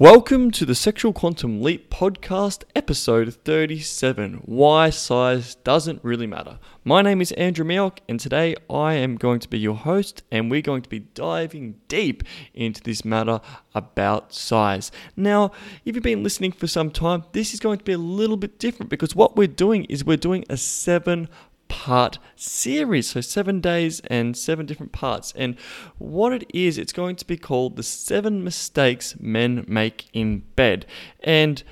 Welcome to the Sexual Quantum Leap podcast, episode 37 Why Size Doesn't Really Matter. My name is Andrew Mioch, and today I am going to be your host, and we're going to be diving deep into this matter about size. Now, if you've been listening for some time, this is going to be a little bit different because what we're doing is we're doing a seven part series. So, seven days and seven different parts. And what it is, it's going to be called The Seven Mistakes Men Make in Bed. And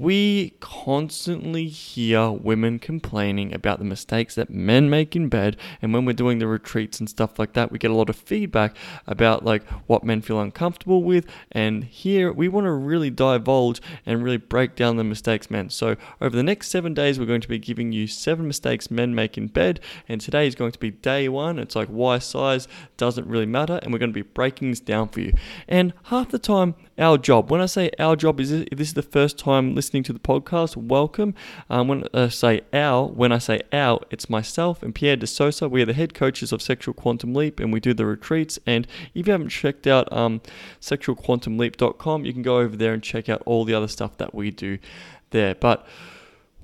we constantly hear women complaining about the mistakes that men make in bed and when we're doing the retreats and stuff like that we get a lot of feedback about like what men feel uncomfortable with and here we want to really divulge and really break down the mistakes men. So over the next seven days we're going to be giving you seven mistakes men make in bed and today is going to be day one. It's like why size doesn't really matter and we're going to be breaking this down for you. And half the time our job when i say our job is if this is the first time listening to the podcast, welcome. Um, when I say our, when I say our, it's myself and Pierre de Sosa. We are the head coaches of Sexual Quantum Leap and we do the retreats. And if you haven't checked out um, sexualquantumleap.com, you can go over there and check out all the other stuff that we do there. But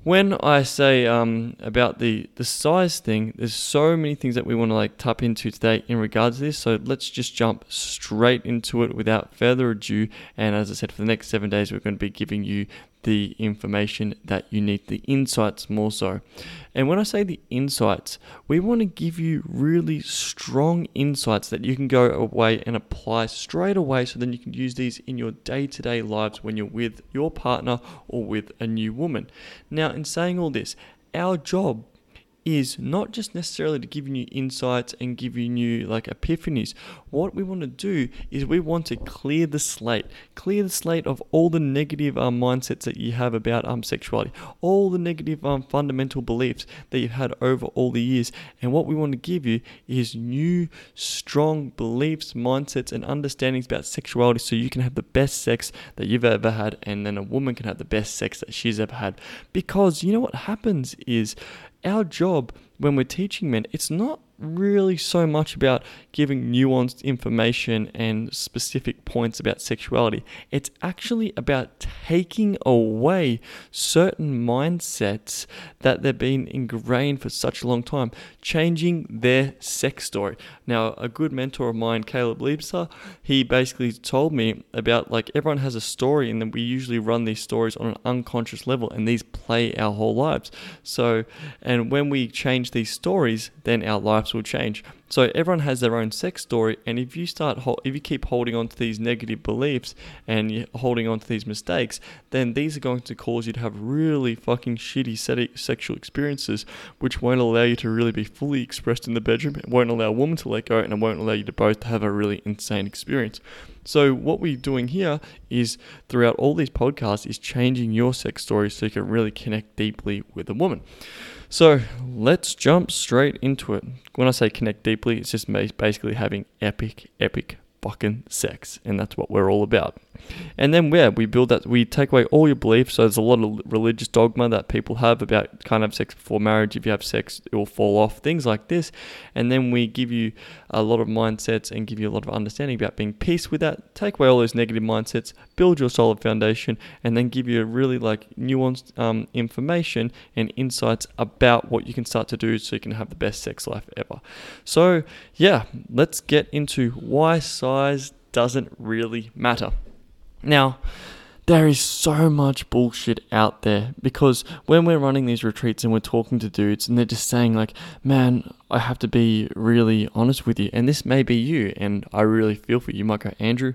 when I say um, about the the size thing, there's so many things that we want to like tap into today in regards to this. So let's just jump straight into it without further ado. And as I said, for the next seven days, we're going to be giving you the information that you need, the insights more so. And when I say the insights, we want to give you really strong insights that you can go away and apply straight away so then you can use these in your day to day lives when you're with your partner or with a new woman. Now, in saying all this, our job is not just necessarily to give you new insights and give you new like epiphanies. What we want to do is we want to clear the slate, clear the slate of all the negative um, mindsets that you have about um, sexuality, all the negative um, fundamental beliefs that you've had over all the years. And what we want to give you is new, strong beliefs, mindsets, and understandings about sexuality so you can have the best sex that you've ever had, and then a woman can have the best sex that she's ever had. Because you know what happens is our job when we're teaching men, it's not really so much about giving nuanced information and specific points about sexuality. It's actually about taking away certain mindsets that they've been ingrained for such a long time, changing their sex story. Now, a good mentor of mine, Caleb Liebser, he basically told me about like everyone has a story, and then we usually run these stories on an unconscious level, and these play our whole lives. So, and when we change these stories, then our lives will change. So everyone has their own sex story, and if you start, if you keep holding on to these negative beliefs and you're holding on to these mistakes, then these are going to cause you to have really fucking shitty sexual experiences, which won't allow you to really be fully expressed in the bedroom. It won't allow a woman to let go, and it won't allow you to both have a really insane experience. So what we're doing here is throughout all these podcasts is changing your sex story so you can really connect deeply with a woman. So let's jump straight into it. When I say connect deeply, it's just basically having epic, epic fucking sex, and that's what we're all about. And then yeah, we build that. We take away all your beliefs. So there's a lot of religious dogma that people have about can't have sex before marriage. If you have sex, it will fall off. Things like this. And then we give you a lot of mindsets and give you a lot of understanding about being peace with that. Take away all those negative mindsets, build your solid foundation, and then give you a really like nuanced um, information and insights about what you can start to do so you can have the best sex life ever. So yeah, let's get into why size doesn't really matter. Now, there is so much bullshit out there because when we're running these retreats and we're talking to dudes and they're just saying like man i have to be really honest with you and this may be you and i really feel for you you might go andrew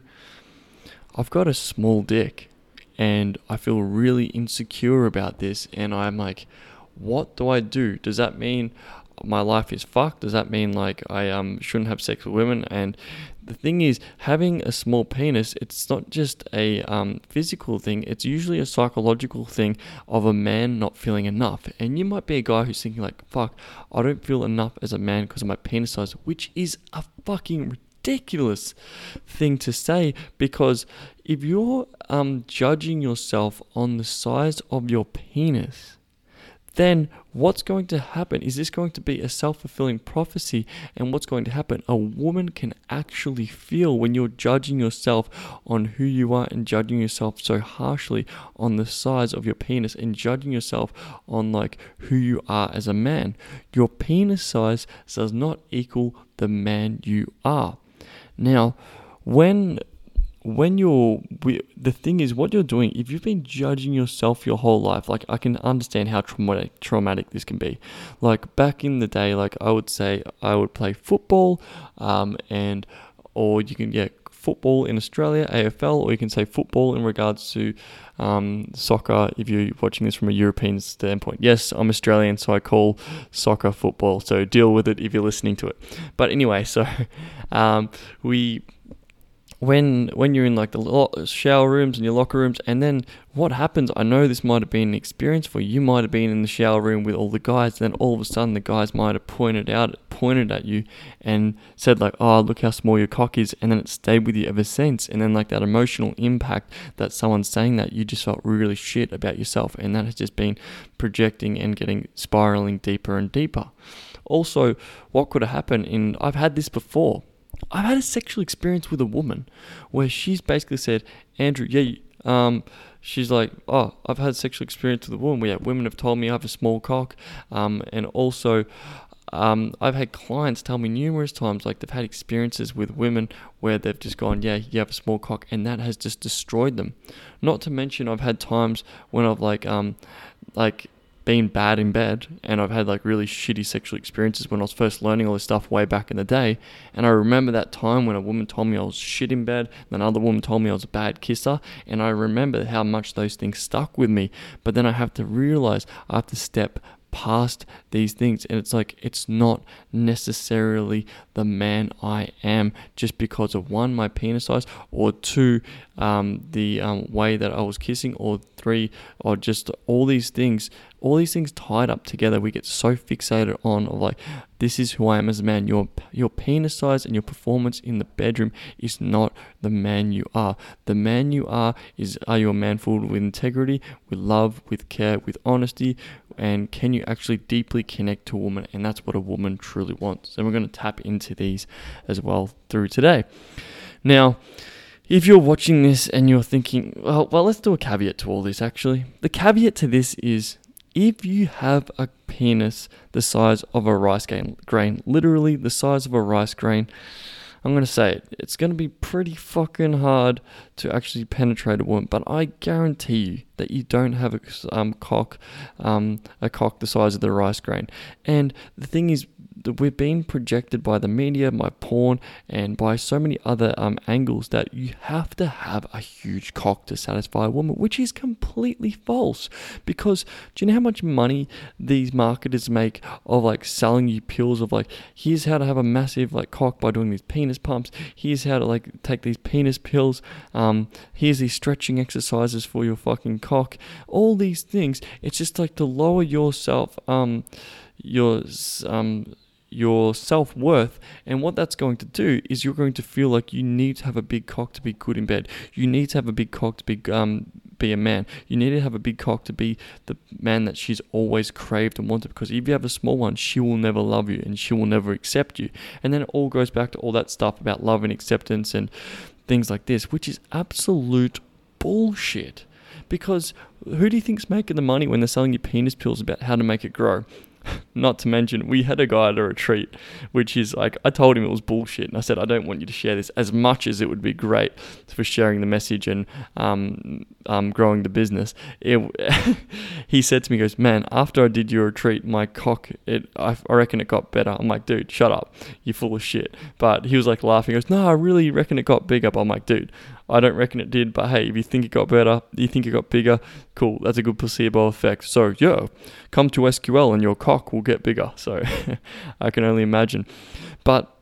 i've got a small dick and i feel really insecure about this and i'm like what do i do does that mean my life is fucked? Does that mean like I um shouldn't have sex with women? And the thing is, having a small penis, it's not just a um, physical thing. It's usually a psychological thing of a man not feeling enough. And you might be a guy who's thinking like, "Fuck, I don't feel enough as a man because of my penis size," which is a fucking ridiculous thing to say because if you're um, judging yourself on the size of your penis then what's going to happen? Is this going to be a self fulfilling prophecy? And what's going to happen? A woman can actually feel when you're judging yourself on who you are and judging yourself so harshly on the size of your penis and judging yourself on like who you are as a man. Your penis size does not equal the man you are. Now, when when you're the thing is what you're doing if you've been judging yourself your whole life like i can understand how traumatic traumatic this can be. Like back in the day like i would say i would play football um, and or you can get football in australia afl or you can say football in regards to um, soccer if you're watching this from a european standpoint. Yes i'm australian so i call soccer football so deal with it if you're listening to it. But anyway so um, we when when you're in like the lo- shower rooms and your locker rooms, and then what happens? I know this might have been an experience for you. Might have been in the shower room with all the guys, and then all of a sudden the guys might have pointed out pointed at you and said like, "Oh, look how small your cock is," and then it stayed with you ever since. And then like that emotional impact that someone's saying that you just felt really shit about yourself, and that has just been projecting and getting spiraling deeper and deeper. Also, what could have happened in I've had this before I've had a sexual experience with a woman where she's basically said, Andrew, yeah, um, she's like, oh, I've had sexual experience with a woman. Have, women have told me I have a small cock, um, and also. Um, I've had clients tell me numerous times, like they've had experiences with women where they've just gone, yeah, you have a small cock, and that has just destroyed them. Not to mention, I've had times when I've like, um, like been bad in bed and I've had like really shitty sexual experiences when I was first learning all this stuff way back in the day. And I remember that time when a woman told me I was shit in bed, and another woman told me I was a bad kisser, and I remember how much those things stuck with me. But then I have to realize I have to step past these things and it's like it's not necessarily the man I am just because of one my penis size or two um, the um, way that I was kissing or three or just all these things all these things tied up together, we get so fixated on like, this is who I am as a man. Your your penis size and your performance in the bedroom is not the man you are. The man you are is are you a man filled with integrity, with love, with care, with honesty, and can you actually deeply connect to a woman? And that's what a woman truly wants. And we're going to tap into these as well through today. Now, if you're watching this and you're thinking, well, well, let's do a caveat to all this actually. The caveat to this is if you have a penis the size of a rice grain, literally the size of a rice grain, I'm going to say it, it's going to be pretty fucking hard to actually penetrate a woman, but I guarantee you that you don't have a um, cock, um, a cock the size of the rice grain. And the thing is, we're being projected by the media, by porn, and by so many other um, angles that you have to have a huge cock to satisfy a woman, which is completely false. Because do you know how much money these marketers make of like selling you pills of like, here's how to have a massive like cock by doing these penis pumps, here's how to like take these penis pills, um, here's these stretching exercises for your fucking cock, all these things. It's just like to lower yourself, um, your um your self worth. And what that's going to do is you're going to feel like you need to have a big cock to be good in bed. You need to have a big cock to be um be a man. You need to have a big cock to be the man that she's always craved and wanted. Because if you have a small one, she will never love you and she will never accept you. And then it all goes back to all that stuff about love and acceptance and things like this, which is absolute bullshit. Because who do you think's making the money when they're selling you penis pills about how to make it grow? Not to mention, we had a guy at a retreat, which is like, I told him it was bullshit. And I said, I don't want you to share this as much as it would be great for sharing the message and um, um, growing the business. It, he said to me, goes, Man, after I did your retreat, my cock, it, I, I reckon it got better. I'm like, Dude, shut up. You're full of shit. But he was like laughing. He goes, No, I really reckon it got bigger. But I'm like, Dude, I don't reckon it did, but hey, if you think it got better, you think it got bigger, cool. That's a good placebo effect. So, yeah, come to SQL and your cock will get bigger. So, I can only imagine. But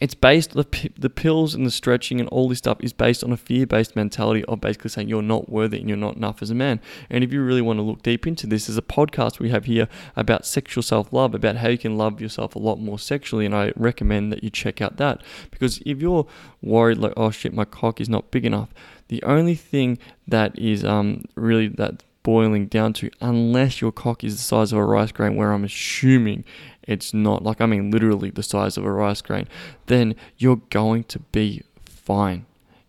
it's based the the pills and the stretching and all this stuff is based on a fear-based mentality of basically saying you're not worthy and you're not enough as a man. And if you really want to look deep into this, there's a podcast we have here about sexual self-love, about how you can love yourself a lot more sexually, and I recommend that you check out that because if you're worried like oh shit my cock is not big enough, the only thing that is um really that boiling down to, unless your cock is the size of a rice grain, where I'm assuming it's not, like I mean literally the size of a rice grain, then you're going to be fine.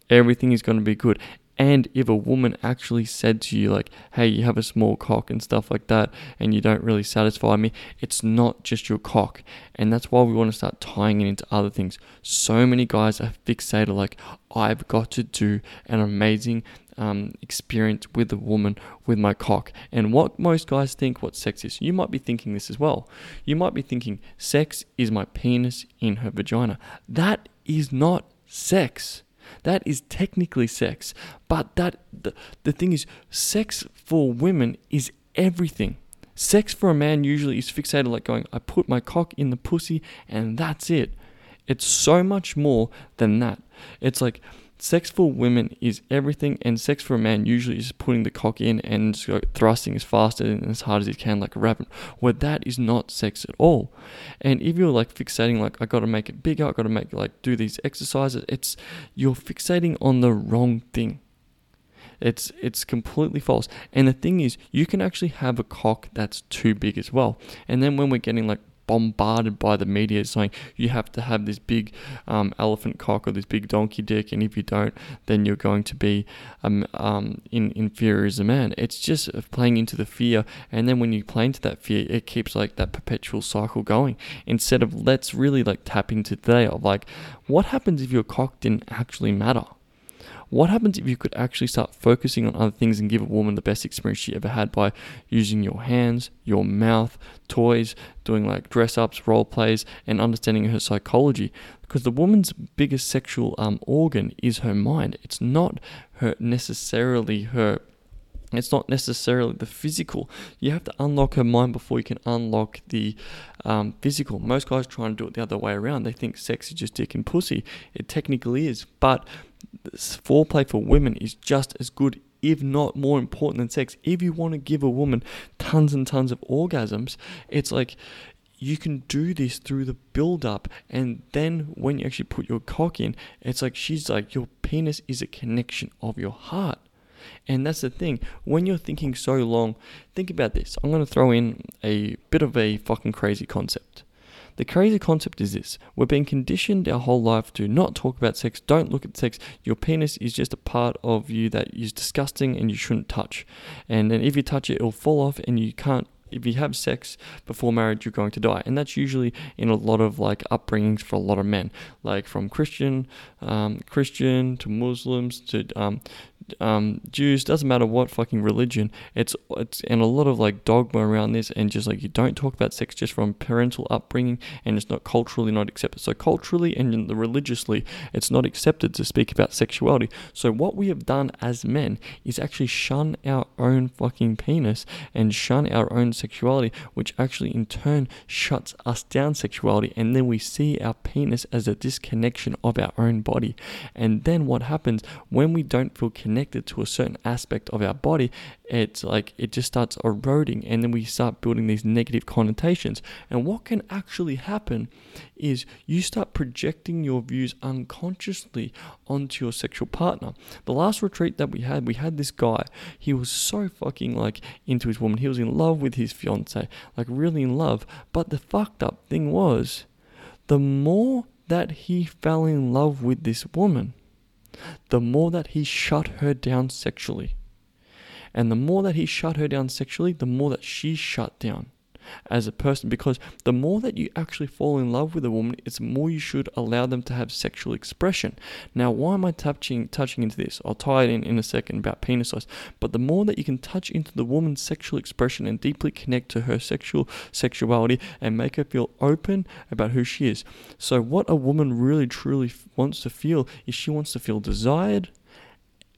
Everything is going to be good. And if a woman actually said to you, like, hey, you have a small cock and stuff like that, and you don't really satisfy me, it's not just your cock. And that's why we want to start tying it into other things. So many guys are fixated, like, I've got to do an amazing um, experience with a woman with my cock. And what most guys think what sex is, you might be thinking this as well. You might be thinking, sex is my penis in her vagina. That is not sex. That is technically sex. But that the, the thing is, sex for women is everything. Sex for a man usually is fixated like going, I put my cock in the pussy and that's it. It's so much more than that. It's like Sex for women is everything, and sex for a man usually is putting the cock in and thrusting as fast and as hard as he can, like a rabbit. Where that is not sex at all. And if you're like fixating, like I got to make it bigger, I got to make like do these exercises, it's you're fixating on the wrong thing. It's it's completely false. And the thing is, you can actually have a cock that's too big as well. And then when we're getting like bombarded by the media saying you have to have this big um, elephant cock or this big donkey dick, and if you don't, then you're going to be um, um, in, inferior as a man. It's just playing into the fear, and then when you play into that fear, it keeps like that perpetual cycle going. Instead of let's really like tap into today of like, what happens if your cock didn't actually matter? What happens if you could actually start focusing on other things and give a woman the best experience she ever had by using your hands, your mouth, toys, doing like dress ups, role plays, and understanding her psychology? Because the woman's biggest sexual um, organ is her mind. It's not her necessarily her it's not necessarily the physical. You have to unlock her mind before you can unlock the um, physical. Most guys try and do it the other way around. They think sex is just dick and pussy. It technically is, but foreplay for women is just as good, if not more important than sex. If you want to give a woman tons and tons of orgasms, it's like you can do this through the build up and then when you actually put your cock in it's like she's like your penis is a connection of your heart and that's the thing when you're thinking so long think about this i'm going to throw in a bit of a fucking crazy concept the crazy concept is this we're being conditioned our whole life to not talk about sex, don't look at sex. Your penis is just a part of you that is disgusting and you shouldn't touch. And then if you touch it, it'll fall off and you can't if you have sex before marriage, you're going to die. And that's usually in a lot of like upbringings for a lot of men, like from Christian, um, Christian to Muslims to um, um, Jews, doesn't matter what fucking religion. It's it's and a lot of like dogma around this, and just like you don't talk about sex just from parental upbringing, and it's not culturally not accepted. So culturally and the religiously, it's not accepted to speak about sexuality. So what we have done as men is actually shun our own fucking penis and shun our own sexuality, which actually in turn shuts us down sexuality, and then we see our penis as a disconnection of our own body. And then what happens when we don't feel connected connected to a certain aspect of our body, it's like it just starts eroding and then we start building these negative connotations. And what can actually happen is you start projecting your views unconsciously onto your sexual partner. The last retreat that we had, we had this guy. He was so fucking like into his woman. He was in love with his fiance, like really in love. But the fucked up thing was, the more that he fell in love with this woman, the more that he shut her down sexually. And the more that he shut her down sexually, the more that she shut down as a person because the more that you actually fall in love with a woman, it's more you should allow them to have sexual expression. Now, why am I touching touching into this? I'll tie it in in a second about penis size. But the more that you can touch into the woman's sexual expression and deeply connect to her sexual sexuality and make her feel open about who she is. So, what a woman really truly wants to feel is she wants to feel desired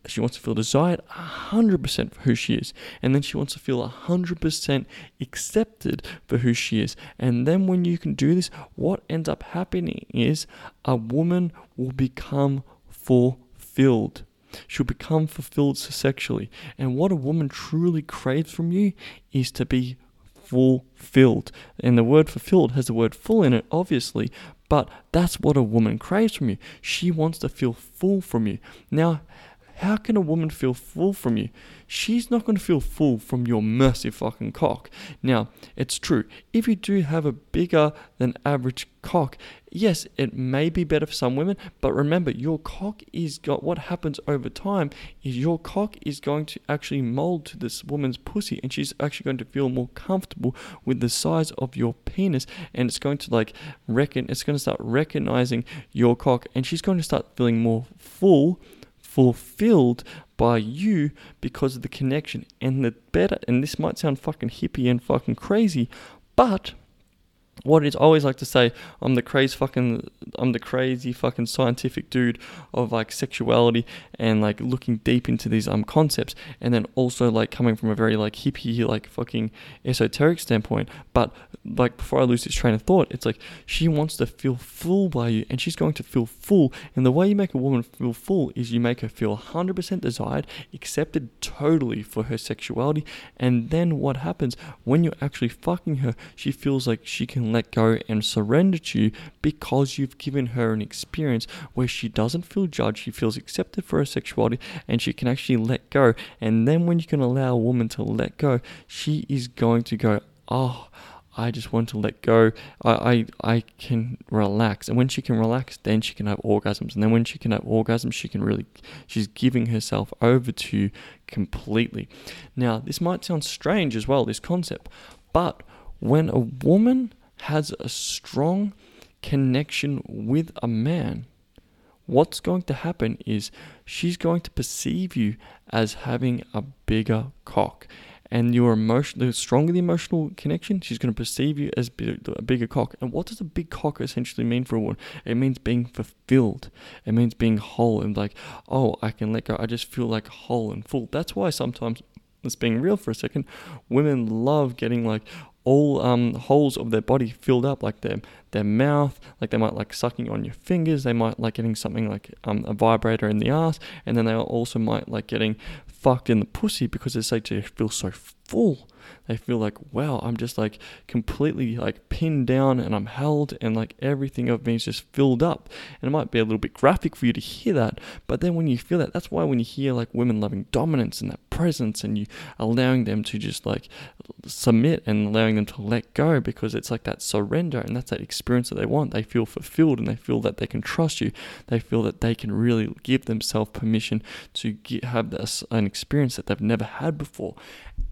she wants to feel desired 100% for who she is. And then she wants to feel 100% accepted for who she is. And then when you can do this, what ends up happening is a woman will become fulfilled. She'll become fulfilled sexually. And what a woman truly craves from you is to be fulfilled. And the word fulfilled has the word full in it, obviously, but that's what a woman craves from you. She wants to feel full from you. Now, how can a woman feel full from you? She's not going to feel full from your massive fucking cock. Now, it's true. If you do have a bigger than average cock, yes, it may be better for some women, but remember, your cock is got what happens over time is your cock is going to actually mold to this woman's pussy, and she's actually going to feel more comfortable with the size of your penis, and it's going to like reckon, it's going to start recognizing your cock, and she's going to start feeling more full fulfilled by you because of the connection. And the better, and this might sound fucking hippie and fucking crazy, but what it is, always like to say, I'm the crazy fucking, I'm the crazy fucking scientific dude of like sexuality and like looking deep into these um concepts, and then also like coming from a very like hippie like fucking esoteric standpoint. But like before I lose this train of thought, it's like she wants to feel full by you, and she's going to feel full. And the way you make a woman feel full is you make her feel 100% desired, accepted totally for her sexuality, and then what happens when you're actually fucking her, she feels like she can let go and surrender to you because you've given her an experience where she doesn't feel judged, she feels accepted for her sexuality, and she can actually let go. And then when you can allow a woman to let go, she is going to go, oh, I just want to let go. I, I, I can relax. And when she can relax, then she can have orgasms. And then when she can have orgasms, she can really, she's giving herself over to you completely. Now, this might sound strange as well, this concept, but when a woman has a strong connection with a man, what's going to happen is she's going to perceive you as having a bigger cock. And your emotion, the stronger the emotional connection, she's going to perceive you as a bigger cock. And what does a big cock essentially mean for a woman? It means being fulfilled. It means being whole and like, oh, I can let go. I just feel like whole and full. That's why sometimes, let's being real for a second, women love getting like, all um, holes of their body filled up, like their their mouth, like they might like sucking on your fingers. They might like getting something like um, a vibrator in the ass, and then they also might like getting fucked in the pussy because they say to feel so full they feel like wow i'm just like completely like pinned down and i'm held and like everything of me is just filled up and it might be a little bit graphic for you to hear that but then when you feel that that's why when you hear like women loving dominance and that presence and you allowing them to just like submit and allowing them to let go because it's like that surrender and that's that experience that they want. They feel fulfilled and they feel that they can trust you. They feel that they can really give themselves permission to get, have this, an experience that they've never had before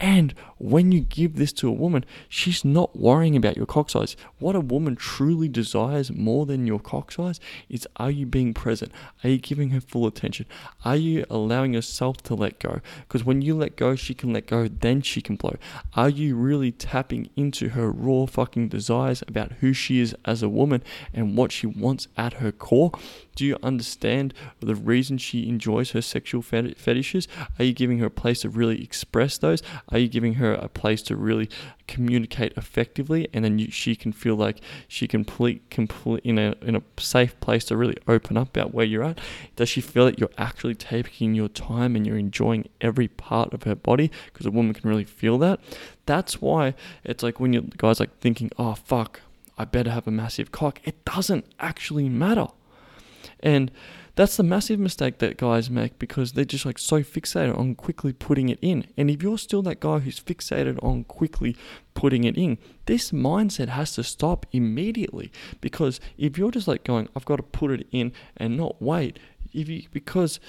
and when you give this to a woman, she's not worrying about your cock size. What a woman truly desires more than your cock size is are you being present? Are you giving her full attention? Are you allowing yourself to let go? Because when you let go, she can let go, then she can blow. Are you really tapping into her raw fucking desires about who she is as a woman and what she wants at her core? Do you understand the reason she enjoys her sexual fetishes? Are you giving her a place to really express those? Are you giving her a place to really communicate effectively, and then you, she can feel like she can complete, complete in a in a safe place to really open up about where you're at? Does she feel that you're actually taking your time and you're enjoying every part of her body? Because a woman can really feel that. That's why it's like when you guys like thinking, oh fuck, I better have a massive cock. It doesn't actually matter. And that's the massive mistake that guys make because they're just like so fixated on quickly putting it in. And if you're still that guy who's fixated on quickly putting it in, this mindset has to stop immediately. Because if you're just like going, I've got to put it in and not wait, if you because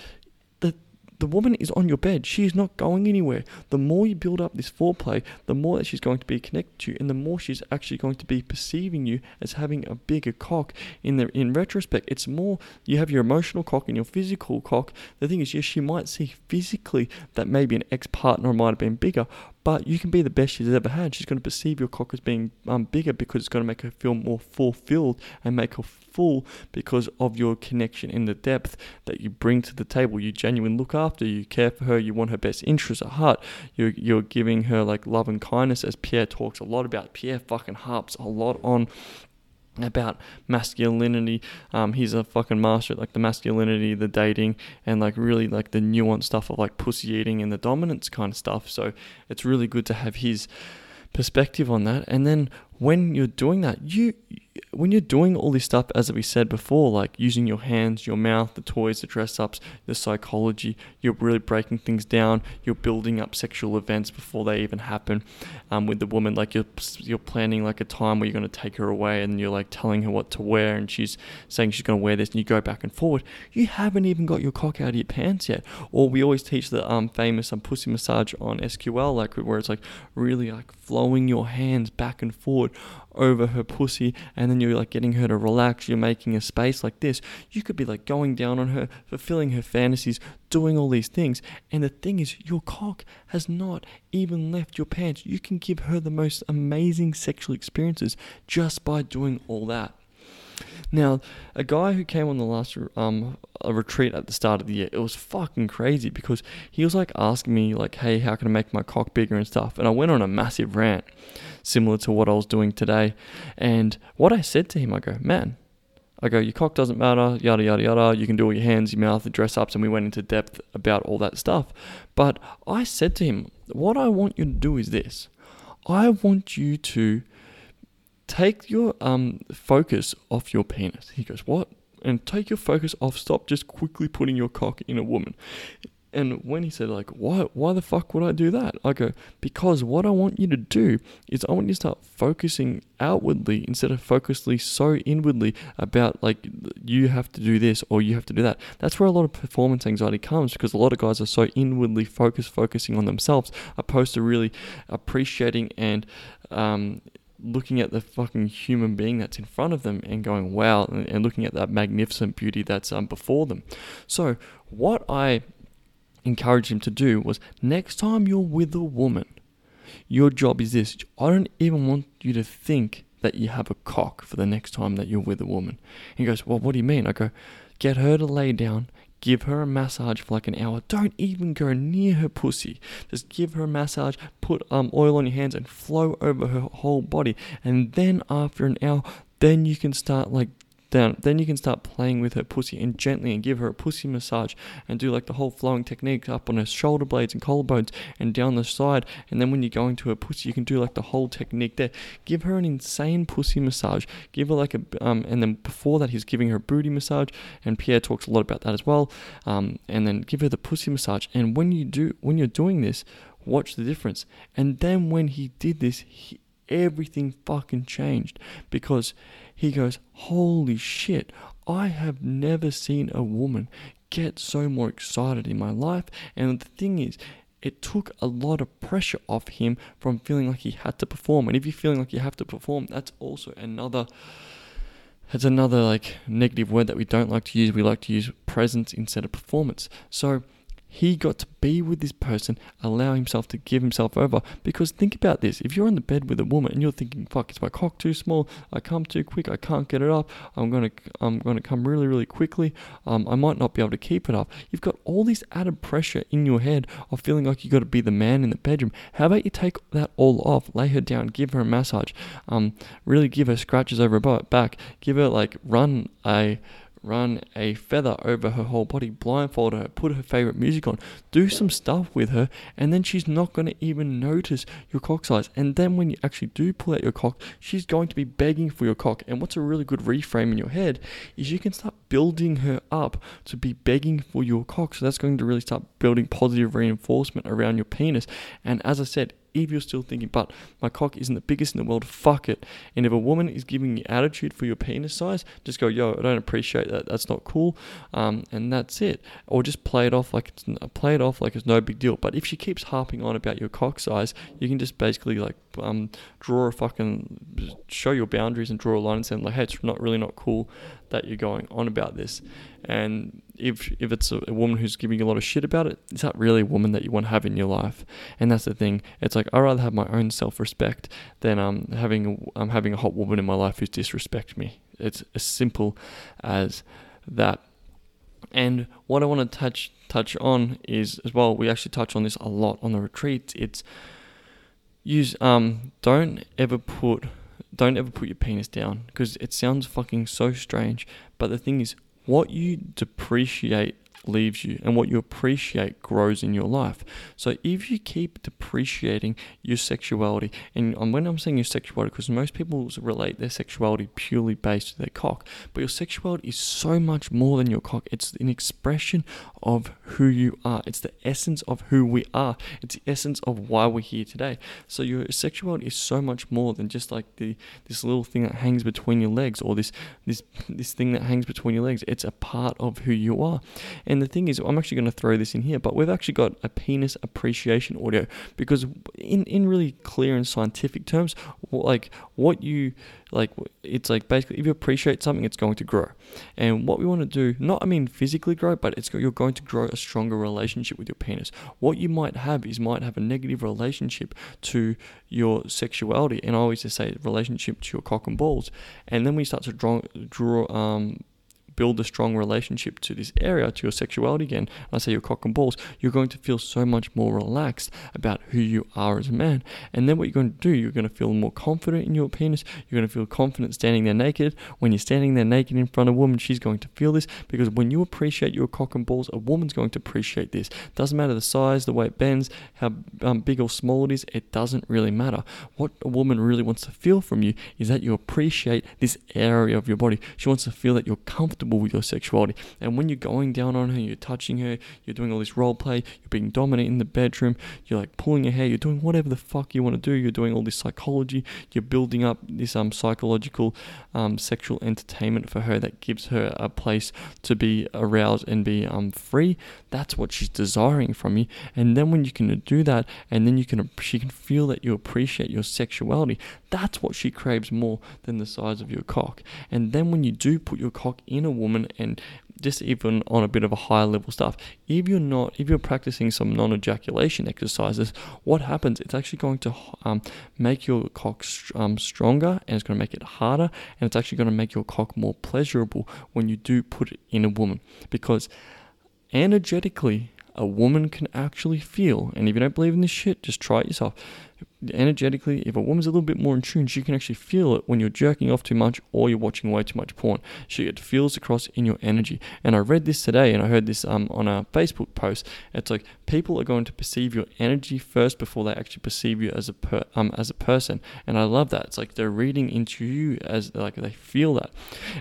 the woman is on your bed. She is not going anywhere. The more you build up this foreplay, the more that she's going to be connected to you, and the more she's actually going to be perceiving you as having a bigger cock. In the in retrospect, it's more you have your emotional cock and your physical cock. The thing is, yes, she might see physically that maybe an ex partner might have been bigger, but you can be the best she's ever had. She's going to perceive your cock as being um, bigger because it's going to make her feel more fulfilled and make her full because of your connection in the depth that you bring to the table. You genuinely look after, you care for her, you want her best interests at heart. You're, you're giving her like love and kindness, as Pierre talks a lot about. Pierre fucking harps a lot on about masculinity. Um, he's a fucking master at like the masculinity, the dating, and like really like the nuanced stuff of like pussy eating and the dominance kind of stuff. So it's really good to have his perspective on that. And then when you're doing that, you when you're doing all this stuff, as we said before, like using your hands, your mouth, the toys, the dress ups, the psychology, you're really breaking things down. You're building up sexual events before they even happen. Um, with the woman, like you're you're planning like a time where you're going to take her away, and you're like telling her what to wear, and she's saying she's going to wear this, and you go back and forward. You haven't even got your cock out of your pants yet. Or we always teach the um famous um pussy massage on SQL, like where it's like really like flowing your hands back and forward over her pussy and then you're like getting her to relax you're making a space like this you could be like going down on her fulfilling her fantasies doing all these things and the thing is your cock has not even left your pants. You can give her the most amazing sexual experiences just by doing all that now, a guy who came on the last um retreat at the start of the year, it was fucking crazy because he was like asking me like, "Hey, how can I make my cock bigger and stuff?" And I went on a massive rant, similar to what I was doing today. And what I said to him, I go, "Man, I go, your cock doesn't matter, yada yada yada. You can do all your hands, your mouth, the dress ups, and we went into depth about all that stuff. But I said to him, what I want you to do is this. I want you to take your um focus off your penis. He goes, What? And take your focus off, stop just quickly putting your cock in a woman. And when he said, like, why why the fuck would I do that? I go, because what I want you to do is I want you to start focusing outwardly instead of focusly so inwardly about like you have to do this or you have to do that. That's where a lot of performance anxiety comes because a lot of guys are so inwardly focused, focusing on themselves, opposed to really appreciating and um, looking at the fucking human being that's in front of them and going wow and, and looking at that magnificent beauty that's um, before them. So what i encouraged him to do was next time you're with a woman your job is this. I don't even want you to think that you have a cock for the next time that you're with a woman. He goes well what do you mean? I go get her to lay down Give her a massage for like an hour. Don't even go near her pussy. Just give her a massage, put um, oil on your hands and flow over her whole body. And then after an hour, then you can start like down. Then you can start playing with her pussy and gently and give her a pussy massage and do like the whole flowing technique up on her shoulder blades and collarbones and down the side. And then when you're going to her pussy, you can do like the whole technique there. Give her an insane pussy massage. Give her like a, um, and then before that, he's giving her a booty massage. And Pierre talks a lot about that as well. Um, and then give her the pussy massage. And when you do, when you're doing this, watch the difference. And then when he did this, he, everything fucking changed because he goes, Holy shit, I have never seen a woman get so more excited in my life. And the thing is, it took a lot of pressure off him from feeling like he had to perform. And if you're feeling like you have to perform, that's also another that's another like negative word that we don't like to use. We like to use presence instead of performance. So he got to be with this person, allow himself to give himself over. Because think about this if you're in the bed with a woman and you're thinking, fuck, is my cock too small? I come too quick, I can't get it up, I'm gonna I'm gonna come really, really quickly, um, I might not be able to keep it up. You've got all this added pressure in your head of feeling like you've gotta be the man in the bedroom. How about you take that all off, lay her down, give her a massage, um, really give her scratches over her back, give her like run a run a feather over her whole body, blindfold her, put her favorite music on, do some stuff with her, and then she's not going to even notice your cock size. And then when you actually do pull out your cock, she's going to be begging for your cock. And what's a really good reframe in your head is you can start building her up to be begging for your cock. So that's going to really start building positive reinforcement around your penis. And as I said, if you're still thinking, but my cock isn't the biggest in the world, fuck it. And if a woman is giving you attitude for your penis size, just go, yo, I don't appreciate that. That's not cool. Um, and that's it. Or just play it off like it's play it off like it's no big deal. But if she keeps harping on about your cock size, you can just basically like um, draw a fucking show your boundaries and draw a line and say like, hey, it's not really not cool that you're going on about this. And if if it's a, woman who's giving you a lot of shit about it, is that really a woman that you want to have in your life? And that's the thing. It's like I'd rather have my own self respect than um having um having a hot woman in my life who's disrespect me. It's as simple as that. And what I want to touch touch on is as well. We actually touch on this a lot on the retreats. It's use um don't ever put don't ever put your penis down because it sounds fucking so strange. But the thing is, what you depreciate leaves you and what you appreciate grows in your life. So if you keep depreciating your sexuality, and when I'm saying your sexuality, because most people relate their sexuality purely based to their cock, but your sexuality is so much more than your cock. It's an expression of who you are. It's the essence of who we are. It's the essence of why we're here today. So your sexuality is so much more than just like the this little thing that hangs between your legs or this this this thing that hangs between your legs. It's a part of who you are. And the thing is, I'm actually going to throw this in here, but we've actually got a penis appreciation audio because in in really clear and scientific terms, like what you like it's like basically if you appreciate something it's going to grow. And what we want to do not i mean physically grow but it's you're going to grow a stronger relationship with your penis. What you might have is might have a negative relationship to your sexuality and i always just say relationship to your cock and balls. And then we start to draw draw um build a strong relationship to this area, to your sexuality again, I say your cock and balls, you're going to feel so much more relaxed about who you are as a man. And then what you're going to do, you're going to feel more confident in your penis. You're going to feel confident standing there naked. When you're standing there naked in front of a woman, she's going to feel this because when you appreciate your cock and balls, a woman's going to appreciate this. Doesn't matter the size, the way it bends, how um, big or small it is, it doesn't really matter. What a woman really wants to feel from you is that you appreciate this area of your body. She wants to feel that you're comfortable comfortable with your sexuality. And when you're going down on her, you're touching her, you're doing all this role play, you're being dominant in the bedroom, you're like pulling her hair, you're doing whatever the fuck you want to do, you're doing all this psychology, you're building up this um psychological um sexual entertainment for her that gives her a place to be aroused and be um free. That's what she's desiring from you. And then when you can do that, and then you can she can feel that you appreciate your sexuality. That's what she craves more than the size of your cock. And then when you do put your cock in a woman and just even on a bit of a higher level stuff. If you're not if you're practicing some non-ejaculation exercises what happens? It's actually going to um, make your cock um, stronger and it's going to make it harder and it's actually going to make your cock more pleasurable when you do put it in a woman. Because energetically a woman can actually feel and if you don't believe in this shit just try it yourself energetically, if a woman's a little bit more in tune, she can actually feel it when you're jerking off too much or you're watching way too much porn. She it feels across in your energy. And I read this today, and I heard this um on a Facebook post. It's like people are going to perceive your energy first before they actually perceive you as a per, um as a person. And I love that. It's like they're reading into you as like they feel that.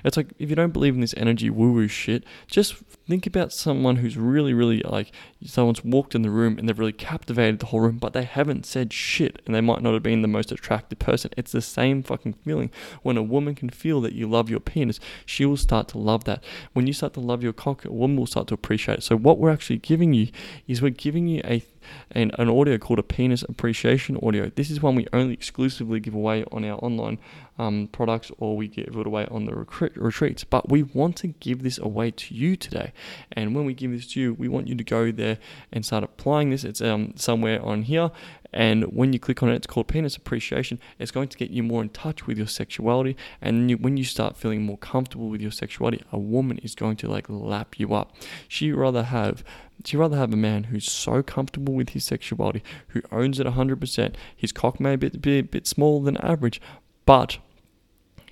It's like if you don't believe in this energy woo woo shit, just think about someone who's really really like someone's walked in the room and they've really captivated the whole room, but they haven't said shit and they might not have been the most attractive person. It's the same fucking feeling. When a woman can feel that you love your penis, she will start to love that. When you start to love your cock, a woman will start to appreciate it. So what we're actually giving you is we're giving you a an, an audio called a penis appreciation audio. This is one we only exclusively give away on our online um, products or we give it away on the recruit, retreats. But we want to give this away to you today. And when we give this to you, we want you to go there and start applying this. It's um, somewhere on here and when you click on it, it's called penis appreciation. It's going to get you more in touch with your sexuality. And you, when you start feeling more comfortable with your sexuality, a woman is going to like lap you up. She rather have she rather have a man who's so comfortable with his sexuality, who owns it 100%. His cock may be, be a bit smaller than average, but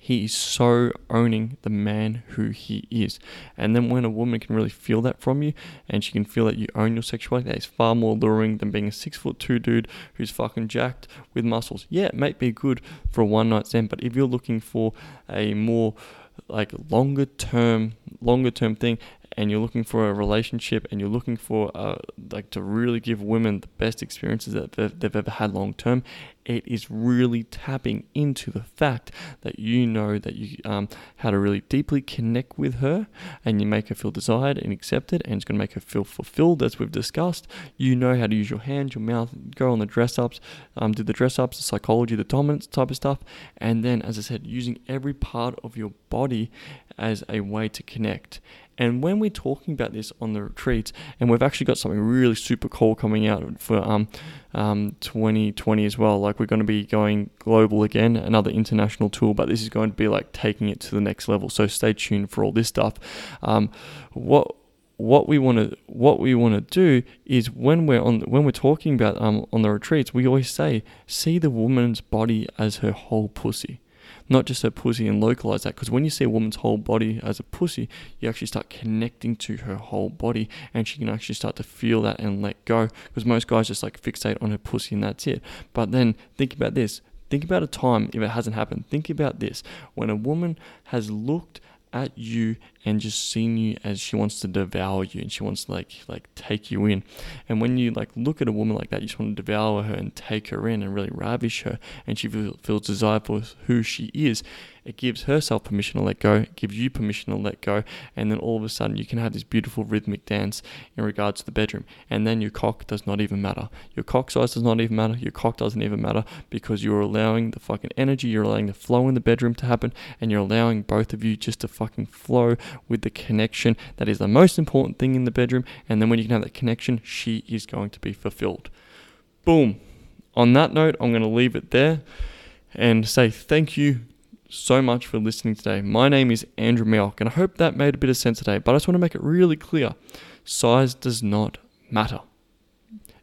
he is so owning the man who he is. And then when a woman can really feel that from you and she can feel that you own your sexuality, that is far more alluring than being a six foot two dude who's fucking jacked with muscles. Yeah, it might be good for a one night stand, but if you're looking for a more like longer term longer term thing and you're looking for a relationship and you're looking for uh, like to really give women the best experiences that they've, they've ever had long term it is really tapping into the fact that you know that you um, how to really deeply connect with her and you make her feel desired and accepted and it's going to make her feel fulfilled as we've discussed. You know how to use your hands your mouth go on the dress ups um, do the dress ups the psychology the dominance type of stuff and then as i said using every part of your body as a way to connect and when we're talking about this on the retreats, and we've actually got something really super cool coming out for um, um, 2020 as well. Like we're going to be going global again, another international tool, but this is going to be like taking it to the next level. So stay tuned for all this stuff. Um, what what we want to what we want to do is when we're on when we're talking about um on the retreats, we always say see the woman's body as her whole pussy. Not just her pussy and localize that. Because when you see a woman's whole body as a pussy, you actually start connecting to her whole body and she can actually start to feel that and let go. Because most guys just like fixate on her pussy and that's it. But then think about this. Think about a time if it hasn't happened. Think about this. When a woman has looked at you and just seeing you as she wants to devour you and she wants to like like take you in. And when you like look at a woman like that, you just want to devour her and take her in and really ravish her and she feels desire for who she is. It gives herself permission to let go, it gives you permission to let go, and then all of a sudden you can have this beautiful rhythmic dance in regards to the bedroom. And then your cock does not even matter. Your cock size does not even matter. Your cock doesn't even matter because you're allowing the fucking energy, you're allowing the flow in the bedroom to happen, and you're allowing both of you just to fucking flow with the connection. That is the most important thing in the bedroom. And then when you can have that connection, she is going to be fulfilled. Boom. On that note, I'm going to leave it there and say thank you so much for listening today. My name is Andrew Mioch, and I hope that made a bit of sense today. But I just want to make it really clear size does not matter.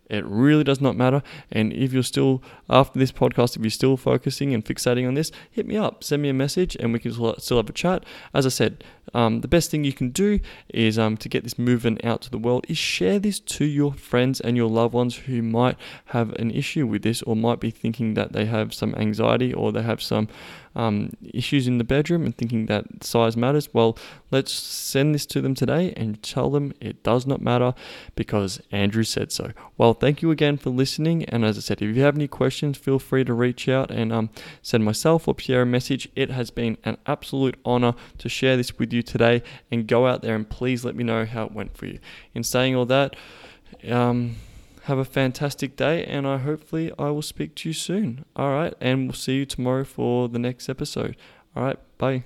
It really does not matter. And if you're still, after this podcast, if you're still focusing and fixating on this, hit me up, send me a message, and we can still have a chat. As I said, um, the best thing you can do is um, to get this moving out to the world is share this to your friends and your loved ones who might have an issue with this or might be thinking that they have some anxiety or they have some um, issues in the bedroom and thinking that size matters, well, let's send this to them today and tell them it does not matter because Andrew said so. Well, thank you again for listening. And as I said, if you have any questions, feel free to reach out and um, send myself or Pierre a message. It has been an absolute honor to share this with you today and go out there and please let me know how it went for you. In saying all that, um, have a fantastic day, and I hopefully I will speak to you soon. All right, and we'll see you tomorrow for the next episode. All right, bye.